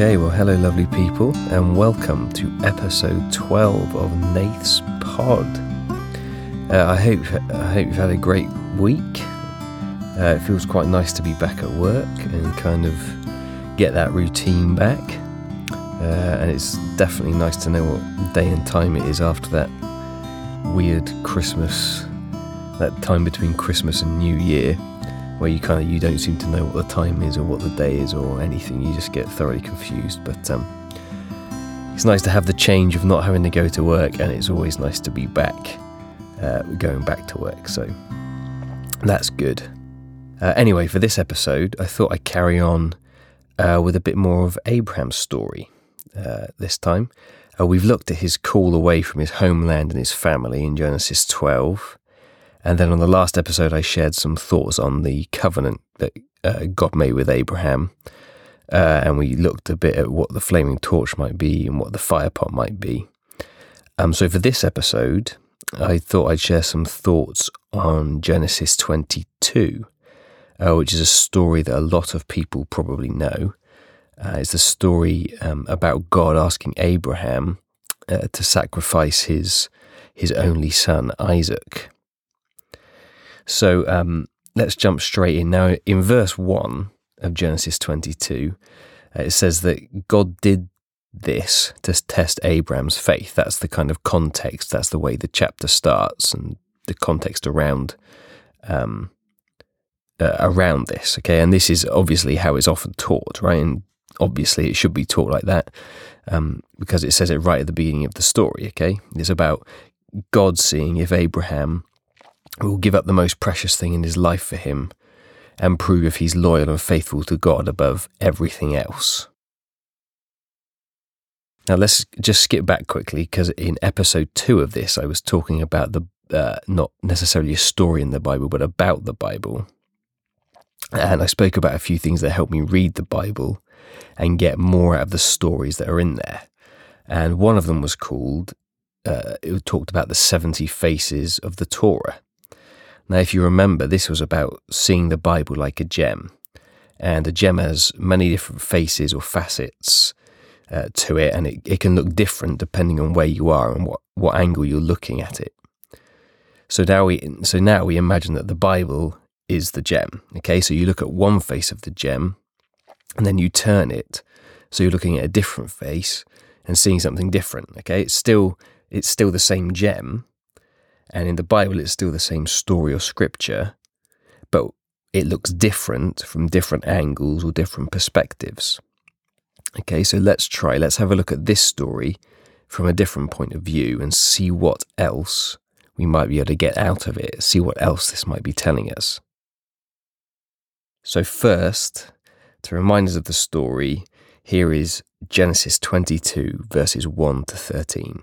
Okay, well, hello, lovely people, and welcome to episode 12 of Nath's Pod. Uh, I hope I hope you've had a great week. Uh, it feels quite nice to be back at work and kind of get that routine back. Uh, and it's definitely nice to know what day and time it is after that weird Christmas, that time between Christmas and New Year where you kind of you don't seem to know what the time is or what the day is or anything. You just get thoroughly confused. But um, it's nice to have the change of not having to go to work, and it's always nice to be back, uh, going back to work. So that's good. Uh, anyway, for this episode, I thought I'd carry on uh, with a bit more of Abraham's story uh, this time. Uh, we've looked at his call away from his homeland and his family in Genesis 12. And then on the last episode, I shared some thoughts on the covenant that uh, God made with Abraham. Uh, and we looked a bit at what the flaming torch might be and what the fire pot might be. Um, so for this episode, I thought I'd share some thoughts on Genesis 22, uh, which is a story that a lot of people probably know. Uh, it's the story um, about God asking Abraham uh, to sacrifice his his only son Isaac. So um, let's jump straight in. Now, in verse 1 of Genesis 22, uh, it says that God did this to test Abraham's faith. That's the kind of context, that's the way the chapter starts and the context around. Um, uh, around this, okay, and this is obviously how it's often taught, right? And obviously, it should be taught like that um, because it says it right at the beginning of the story. Okay, it's about God seeing if Abraham will give up the most precious thing in his life for him and prove if he's loyal and faithful to God above everything else. Now, let's just skip back quickly because in episode two of this, I was talking about the uh, not necessarily a story in the Bible, but about the Bible. And I spoke about a few things that helped me read the Bible and get more out of the stories that are in there. And one of them was called, uh, it talked about the 70 faces of the Torah. Now, if you remember, this was about seeing the Bible like a gem, and a gem has many different faces or facets uh, to it, and it, it can look different depending on where you are and what, what angle you're looking at it. So now we so now we imagine that the Bible is the gem. Okay, so you look at one face of the gem, and then you turn it, so you're looking at a different face and seeing something different. Okay, it's still it's still the same gem, and in the Bible, it's still the same story or scripture, but it looks different from different angles or different perspectives. Okay, so let's try. Let's have a look at this story from a different point of view and see what else we might be able to get out of it, see what else this might be telling us. So, first, to remind us of the story, here is Genesis 22, verses 1 to 13.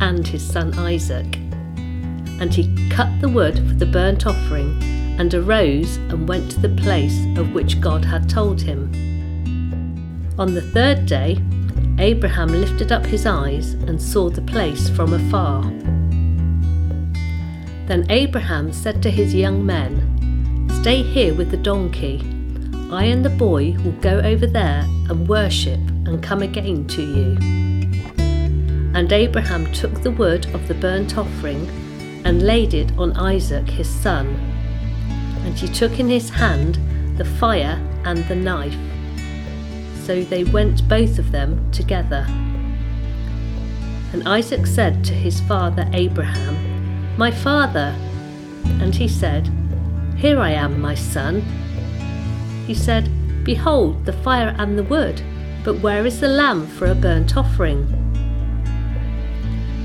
and his son Isaac. And he cut the wood for the burnt offering, and arose and went to the place of which God had told him. On the third day, Abraham lifted up his eyes and saw the place from afar. Then Abraham said to his young men, Stay here with the donkey. I and the boy will go over there and worship and come again to you. And Abraham took the wood of the burnt offering and laid it on Isaac his son. And he took in his hand the fire and the knife. So they went both of them together. And Isaac said to his father Abraham, My father. And he said, Here I am, my son. He said, Behold the fire and the wood, but where is the lamb for a burnt offering?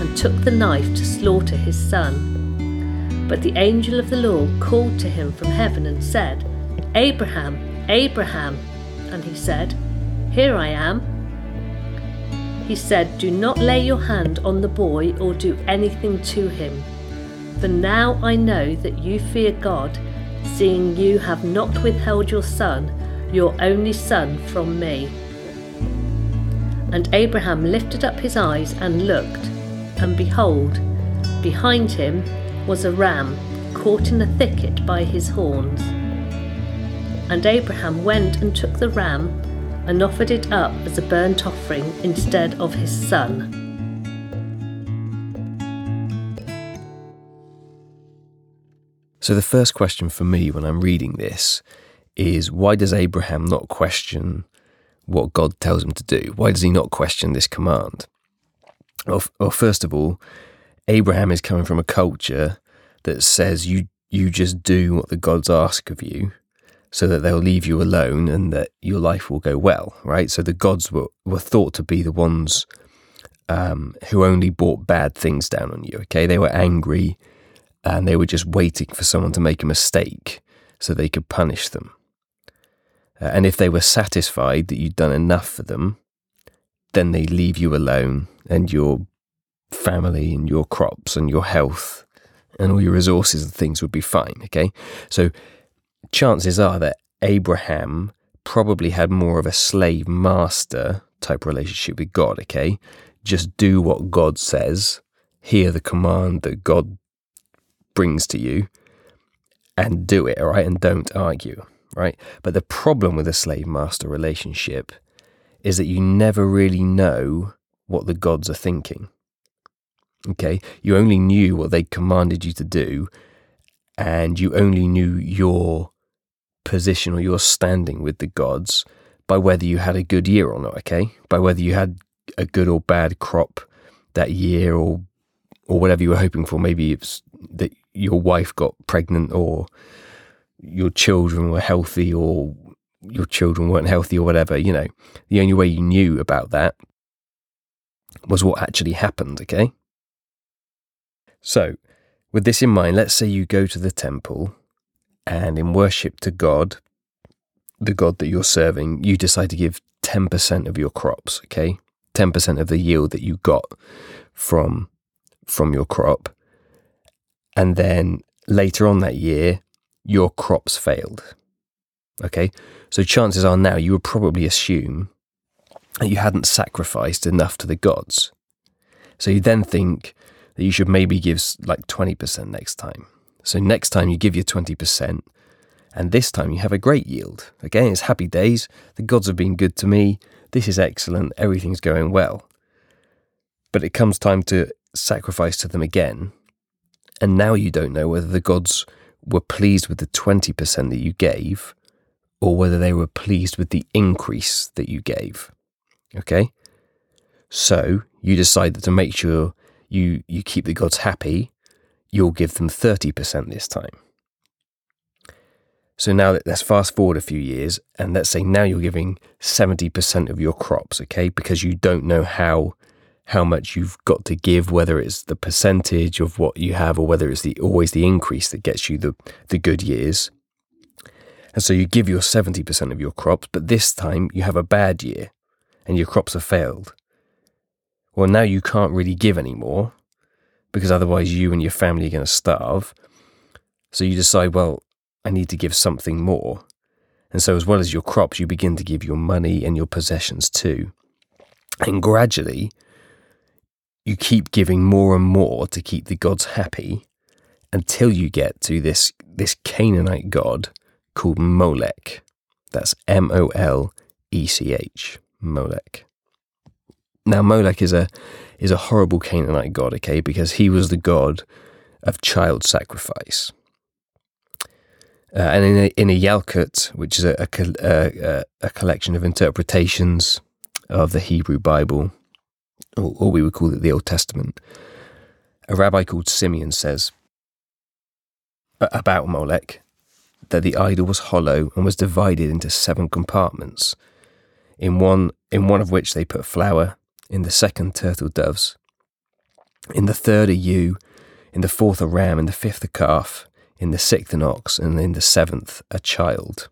and took the knife to slaughter his son. But the angel of the Lord called to him from heaven and said, Abraham, Abraham. And he said, Here I am. He said, Do not lay your hand on the boy or do anything to him. For now I know that you fear God, seeing you have not withheld your son, your only son, from me. And Abraham lifted up his eyes and looked, and behold, behind him was a ram caught in a thicket by his horns. And Abraham went and took the ram and offered it up as a burnt offering instead of his son. So, the first question for me when I'm reading this is why does Abraham not question what God tells him to do? Why does he not question this command? Well, well first of all, Abraham is coming from a culture that says you you just do what the gods ask of you so that they'll leave you alone and that your life will go well, right? So the gods were, were thought to be the ones um, who only brought bad things down on you, okay? They were angry and they were just waiting for someone to make a mistake so they could punish them. Uh, and if they were satisfied that you'd done enough for them, then they leave you alone and your family and your crops and your health and all your resources and things would be fine, okay? So chances are that Abraham probably had more of a slave master type relationship with God, okay? Just do what God says, hear the command that God brings to you, and do it, all right? And don't argue, right? But the problem with a slave master relationship is that you never really know what the gods are thinking. Okay? You only knew what they commanded you to do, and you only knew your position or your standing with the gods by whether you had a good year or not, okay? By whether you had a good or bad crop that year or or whatever you were hoping for. Maybe it's that your wife got pregnant or your children were healthy or your children weren't healthy or whatever, you know. The only way you knew about that was what actually happened, okay? So, with this in mind, let's say you go to the temple and in worship to God, the God that you're serving, you decide to give 10% of your crops, okay? 10% of the yield that you got from from your crop. And then later on that year, your crops failed. Okay? So chances are now you would probably assume that you hadn't sacrificed enough to the gods. So you then think that you should maybe give like 20% next time. So next time you give your 20%, and this time you have a great yield. Again, it's happy days. The gods have been good to me. This is excellent. Everything's going well. But it comes time to sacrifice to them again. And now you don't know whether the gods were pleased with the 20% that you gave or whether they were pleased with the increase that you gave. Okay? So you decide that to make sure you, you keep the gods happy, you'll give them 30% this time. So now let's fast forward a few years and let's say now you're giving 70% of your crops, okay? Because you don't know how how much you've got to give, whether it's the percentage of what you have or whether it's the always the increase that gets you the, the good years. And so you give your 70% of your crops, but this time you have a bad year and your crops have failed. Well, now you can't really give anymore because otherwise you and your family are going to starve. So you decide, well, I need to give something more. And so, as well as your crops, you begin to give your money and your possessions too. And gradually, you keep giving more and more to keep the gods happy until you get to this, this Canaanite god called Molech. That's M O L E C H, Molech. Now, Molech is a is a horrible Canaanite god, okay, because he was the god of child sacrifice. Uh, and in a, in a Yalkut, which is a, a, a, collection of interpretations of the Hebrew Bible, or, or we would call it the Old Testament, a rabbi called Simeon says about Molech that the idol was hollow and was divided into seven compartments, in one, in one of which they put flour, in the second turtle doves, in the third a ewe, in the fourth a ram, in the fifth a calf, in the sixth an ox, and in the seventh a child,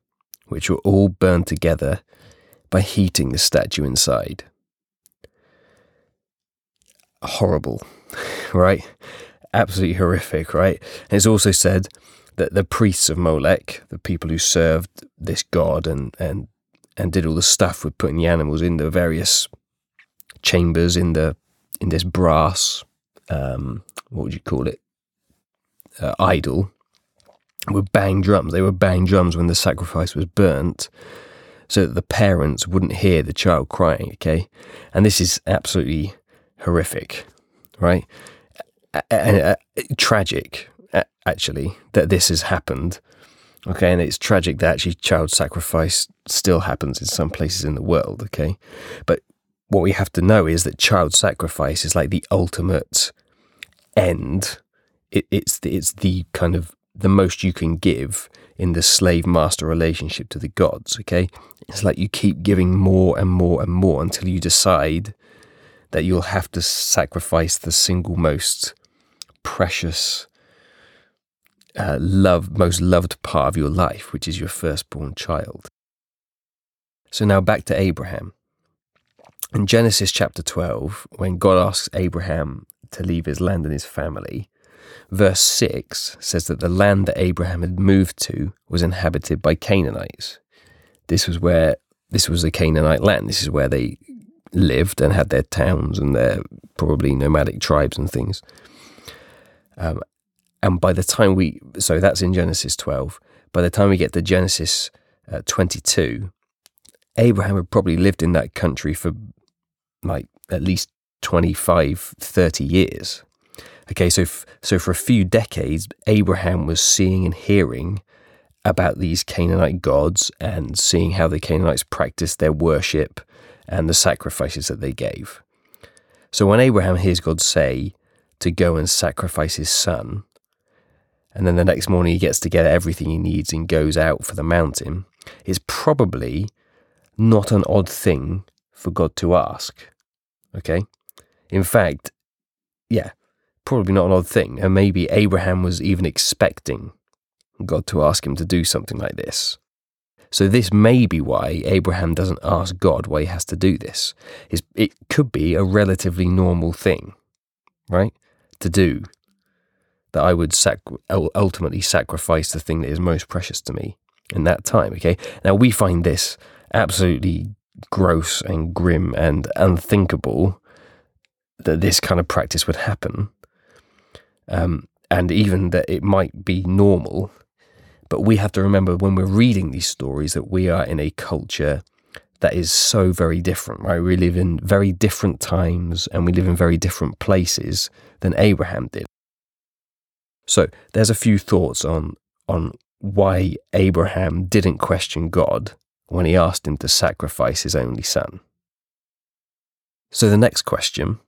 which were all burned together by heating the statue inside. Horrible, right? Absolutely horrific, right? And it's also said that the priests of Molech, the people who served this god and and and did all the stuff with putting the animals in the various chambers in the in this brass um, what would you call it? Uh, idol. Would bang drums. They were bang drums when the sacrifice was burnt so that the parents wouldn't hear the child crying okay? And this is absolutely horrific right? And uh, tragic Uh, actually that this has happened okay and it's tragic that actually child sacrifice still happens in some places in the world okay but what we have to know is that child sacrifice is like the ultimate end. It, it's the, it's the kind of the most you can give in the slave master relationship to the gods. Okay, it's like you keep giving more and more and more until you decide that you'll have to sacrifice the single most precious, uh, love, most loved part of your life, which is your firstborn child. So now back to Abraham. In Genesis chapter 12, when God asks Abraham to leave his land and his family, verse 6 says that the land that Abraham had moved to was inhabited by Canaanites. This was where this was a Canaanite land. This is where they lived and had their towns and their probably nomadic tribes and things. Um, and by the time we, so that's in Genesis 12, by the time we get to Genesis uh, 22, Abraham had probably lived in that country for like at least 25, 30 years. Okay, so f- so for a few decades, Abraham was seeing and hearing about these Canaanite gods and seeing how the Canaanites practiced their worship and the sacrifices that they gave. So when Abraham hears God say to go and sacrifice his son, and then the next morning he gets together everything he needs and goes out for the mountain, it's probably not an odd thing for God to ask. Okay? In fact, yeah, probably not an odd thing. And maybe Abraham was even expecting God to ask him to do something like this. So, this may be why Abraham doesn't ask God why he has to do this. It could be a relatively normal thing, right? To do. That I would sac- ultimately sacrifice the thing that is most precious to me in that time, okay? Now, we find this absolutely gross and grim and unthinkable that this kind of practice would happen, um, and even that it might be normal. But we have to remember when we're reading these stories that we are in a culture that is so very different, right? We live in very different times and we live in very different places than Abraham did. So there's a few thoughts on on why Abraham didn't question God when he asked him to sacrifice his only son. So the next question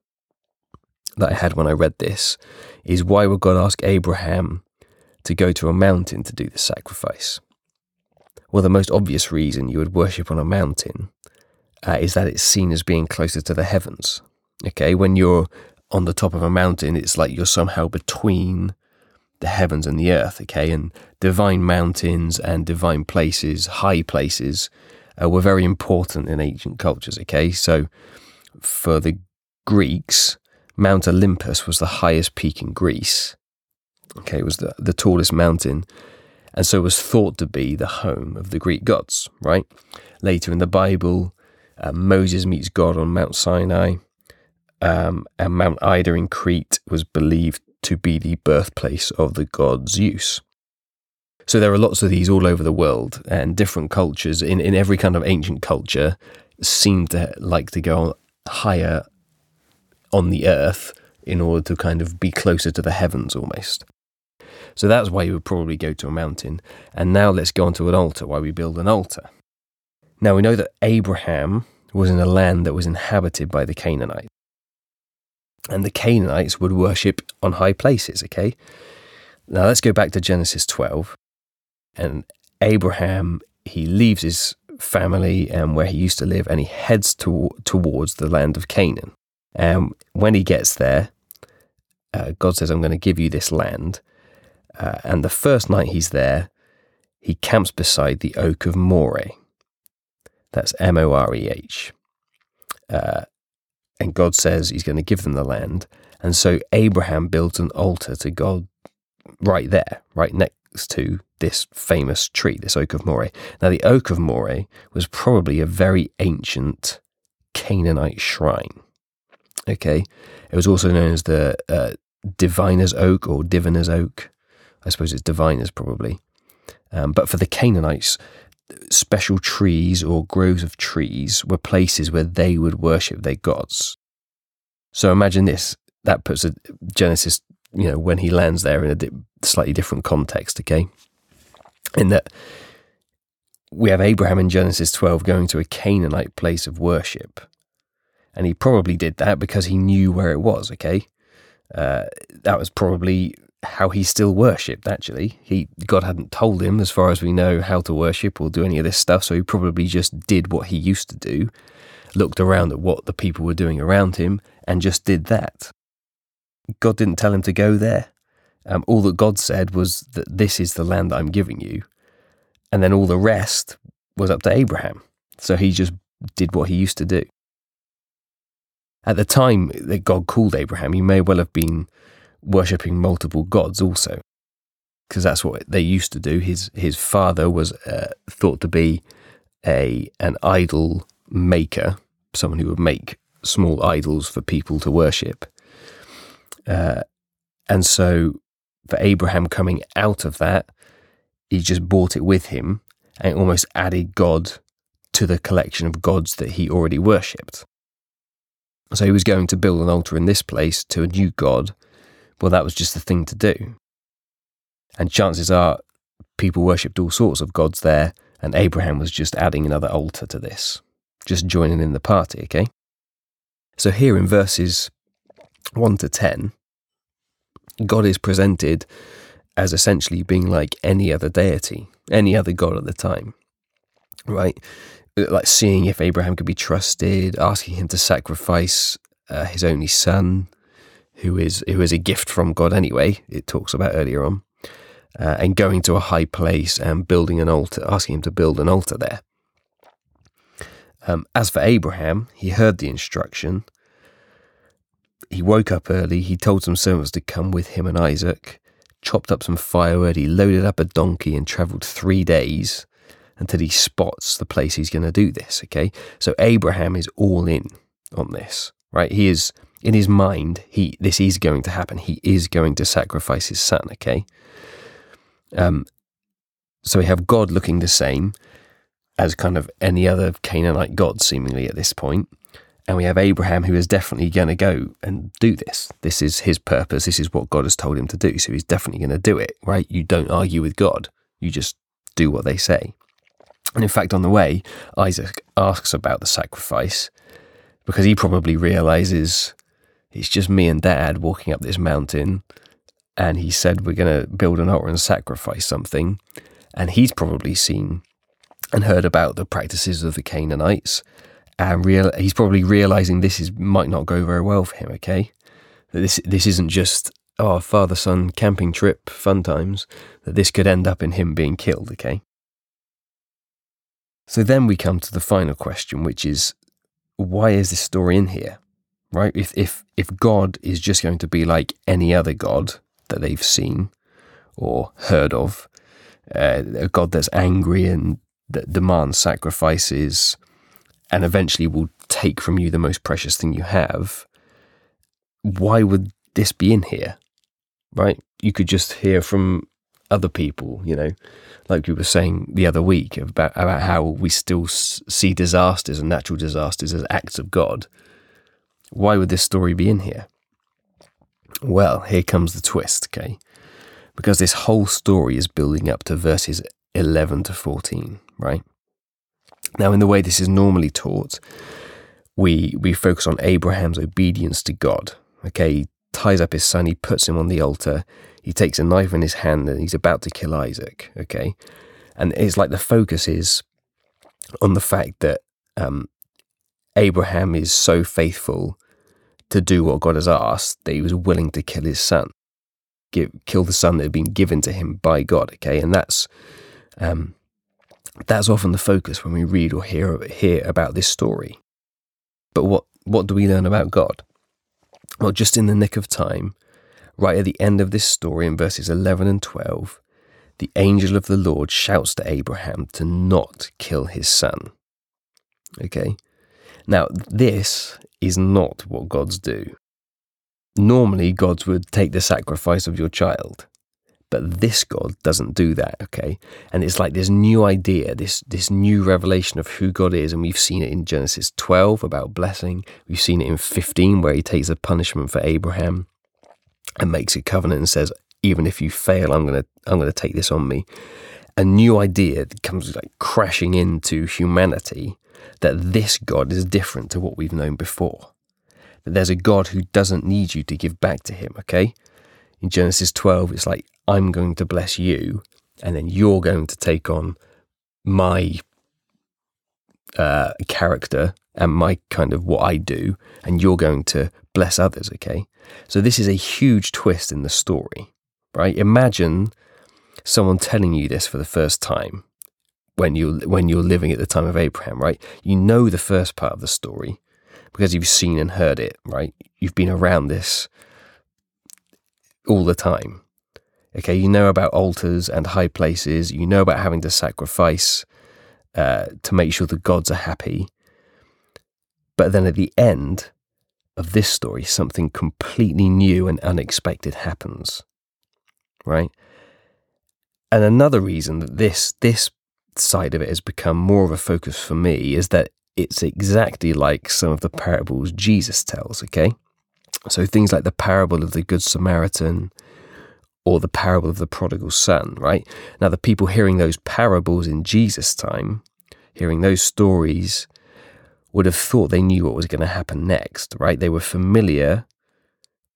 that I had when I read this is why would God ask Abraham to go to a mountain to do the sacrifice? Well, the most obvious reason you would worship on a mountain uh, is that it's seen as being closer to the heavens. Okay, when you're on the top of a mountain, it's like you're somehow between the heavens and the earth, okay? And divine mountains and divine places, high places, uh, were very important in ancient cultures, okay? So for the Greeks, Mount Olympus was the highest peak in Greece, okay? It was the, the tallest mountain, and so was thought to be the home of the Greek gods, right? Later in the Bible, uh, Moses meets God on Mount Sinai, um, and Mount Ida in Crete was believed to be the birthplace of the god Zeus. So there are lots of these all over the world, and different cultures in, in every kind of ancient culture seem to like to go higher on the earth in order to kind of be closer to the heavens almost. So that's why you would probably go to a mountain. And now let's go onto an altar, why we build an altar. Now we know that Abraham was in a land that was inhabited by the Canaanites. And the Canaanites would worship on high places, okay? Now let's go back to Genesis 12. And Abraham, he leaves his family and where he used to live and he heads to, towards the land of Canaan. And when he gets there, uh, God says, I'm going to give you this land. Uh, and the first night he's there, he camps beside the oak of Moreh. That's M O R E H. Uh, and God says he's going to give them the land. And so Abraham builds an altar to God right there, right next to this famous tree, this oak of Moreh. Now, the oak of Moreh was probably a very ancient Canaanite shrine. Okay, it was also known as the uh, diviner's oak or diviner's oak. I suppose it's diviners probably. Um, but for the Canaanites, special trees or groves of trees were places where they would worship their gods. So imagine this. That puts a Genesis, you know, when he lands there in a di- slightly different context, okay? In that we have Abraham in Genesis 12 going to a Canaanite place of worship. And he probably did that because he knew where it was, okay? Uh, that was probably how he still worshipped actually. He god hadn't told him as far as we know how to worship or do any of this stuff so he probably just did what he used to do looked around at what the people were doing around him and just did that. God didn't tell him to go there. Um, all that god said was that this is the land i'm giving you and then all the rest was up to abraham. So he just did what he used to do. At the time that god called abraham he may well have been worshipping multiple gods also, because that's what they used to do. His his father was uh, thought to be a an idol maker, someone who would make small idols for people to worship. Uh, and so, for Abraham coming out of that, he just brought it with him and almost added God to the collection of gods that he already worshipped. So he was going to build an altar in this place to a new God well, that was just the thing to do. And chances are people worshipped all sorts of gods there, and Abraham was just adding another altar to this, just joining in the party, okay? So here in verses 1 to 10, God is presented as essentially being like any other deity, any other god at the time, right? Like seeing if Abraham could be trusted, asking him to sacrifice uh, his only son, who is who is a gift from God anyway. It talks about earlier on, uh, and going to a high place and building an altar, asking him to build an altar there. Um, as for Abraham, he heard the instruction. He woke up early. He told some servants to come with him and Isaac. Chopped up some firewood. He loaded up a donkey and travelled three days until he spots the place he's going to do this. Okay, so Abraham is all in on this, right? He is in his mind, he this is going to happen. He is going to sacrifice his son. Okay. Um. So we have God looking the same as kind of any other Canaanite god, seemingly at this point, and we have Abraham who is definitely going to go and do this. This is his purpose. This is what God has told him to do. So he's definitely going to do it. Right? You don't argue with God. You just do what they say. And in fact, on the way, Isaac asks about the sacrifice because he probably realizes it's just me and dad walking up this mountain. And he said, We're going to build an altar and sacrifice something. And he's probably seen and heard about the practices of the Canaanites. And real, he's probably realizing this is might not go very well for him, okay? That this, this isn't just, oh, father son camping trip, fun times, that this could end up in him being killed, okay? So then we come to the final question, which is why is this story in here? Right? If if if God is just going to be like any other God that they've seen or heard of, uh, a God that's angry and that demands sacrifices, and eventually will take from you the most precious thing you have, why would this be in here? Right? You could just hear from other people, you know, like we were saying the other week about about how we still see disasters and natural disasters as acts of God why would this story be in here? Well, here comes the twist, okay? because this whole story is building up to verses 11 to 14, right? Now, in the way this is normally taught, we, we focus on Abraham's obedience to God. Okay, he ties up his son, he puts him on the altar, he takes a knife in his hand, and he's about to kill Isaac. Okay, and it's like the focus is on the fact that um, Abraham is so faithful to do what God has asked that he was willing to kill his son, give, kill the son that had been given to him by God. Okay, and that's um, that's often the focus when we read or hear hear about this story. But what what do we learn about God? Well, just in the nick of time, right at the end of this story in verses 11 and 12, the angel of the Lord shouts to Abraham to not kill his son. Okay? Now, this is not what gods do. Normally, gods would take the sacrifice of your child. But this God doesn't do that, okay? And it's like this new idea, this this new revelation of who God is, and we've seen it in Genesis 12 about blessing. We've seen it in 15 where he takes a punishment for Abraham and makes a covenant and says, even if you fail, I'm gonna I'm gonna take this on me. A new idea that comes like crashing into humanity that this God is different to what we've known before. That there's a God who doesn't need you to give back to him, okay? In Genesis 12, it's like, I'm going to bless you, and then you're going to take on my uh, character and my kind of what I do, and you're going to bless others, okay? So this is a huge twist in the story, right? Imagine someone telling you this for the first time when you when you're living at the time of Abraham, right? You know the first part of the story because you've seen and heard it, right? You've been around this all the time. Okay, you know about altars and high places. You know about having to sacrifice uh, to make sure the gods are happy. But then at the end of this story, something completely new and unexpected happens, right? And another reason that this this side of it has become more of a focus for me is that it's exactly like some of the parables Jesus tells. Okay, so things like the parable of the Good Samaritan or the parable of the prodigal son, right? Now, the people hearing those parables in Jesus' time, hearing those stories, would have thought they knew what was going to happen next, right? They were familiar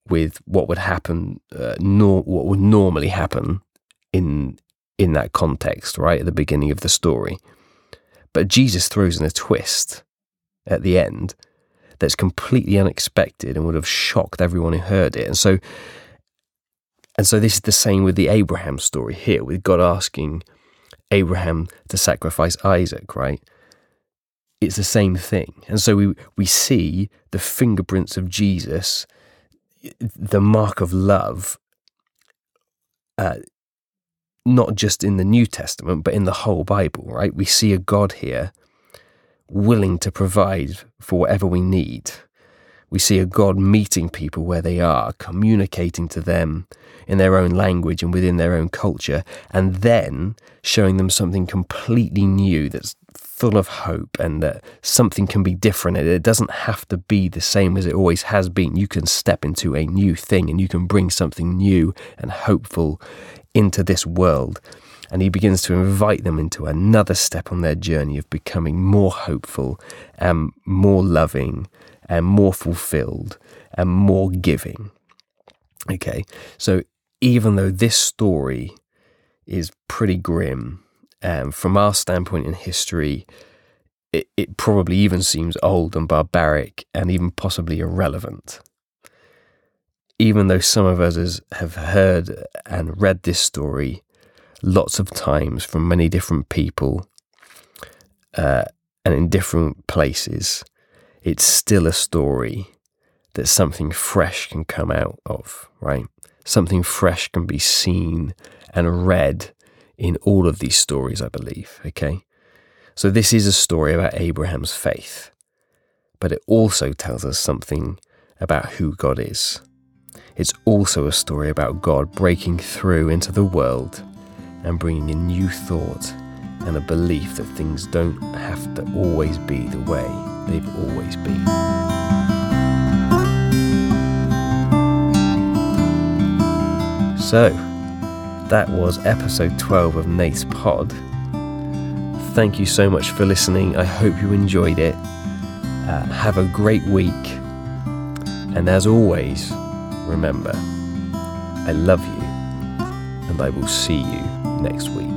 with what would happen, uh, nor- what would normally happen in in that context, right at the beginning of the story. But Jesus throws in a twist at the end that's completely unexpected and would have shocked everyone who heard it. And so and so this is the same with the Abraham story here, with God asking Abraham to sacrifice Isaac, right? It's the same thing. And so we, we see the fingerprints of Jesus, the mark of love, uh, not just in the New Testament, but in the whole Bible, right? We see a God here willing to provide for whatever we need. We see a God meeting people where they are, communicating to them in their own language and within their own culture, and then showing them something completely new that's full of hope and that something can be different. It doesn't have to be the same as it always has been. You can step into a new thing and you can bring something new and hopeful into this world. And he begins to invite them into another step on their journey of becoming more hopeful and more loving and more fulfilled and more giving. Okay, so even though this story is pretty grim, um, from our standpoint in history, it, it probably even seems old and barbaric and even possibly irrelevant even though some of us have heard and read this story lots of times from many different people uh, and in different places, it's still a story that something fresh can come out of, right? Something fresh can be seen and read in all of these stories, I believe, okay? So, this is a story about Abraham's faith, but it also tells us something about who God is. It's also a story about God breaking through into the world and bringing a new thought and a belief that things don't have to always be the way they've always been. So, that was episode 12 of Nate's Pod. Thank you so much for listening. I hope you enjoyed it. Uh, have a great week. And as always, remember, I love you, and I will see you next week.